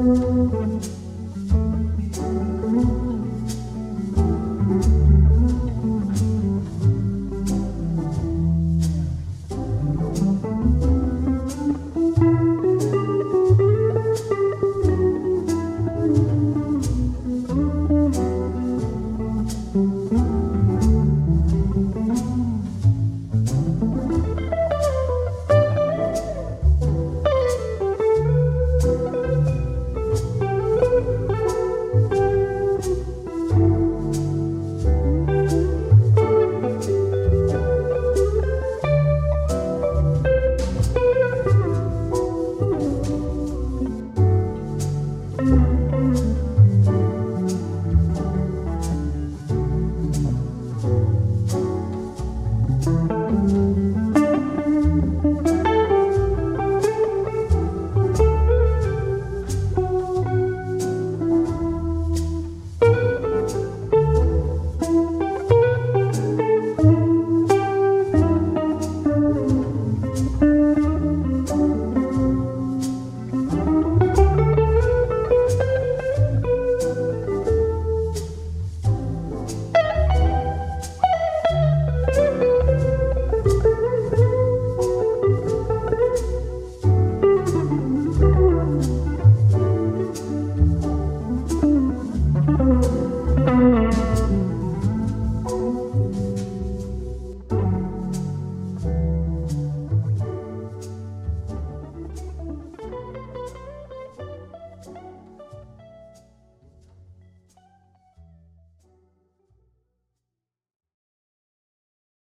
Música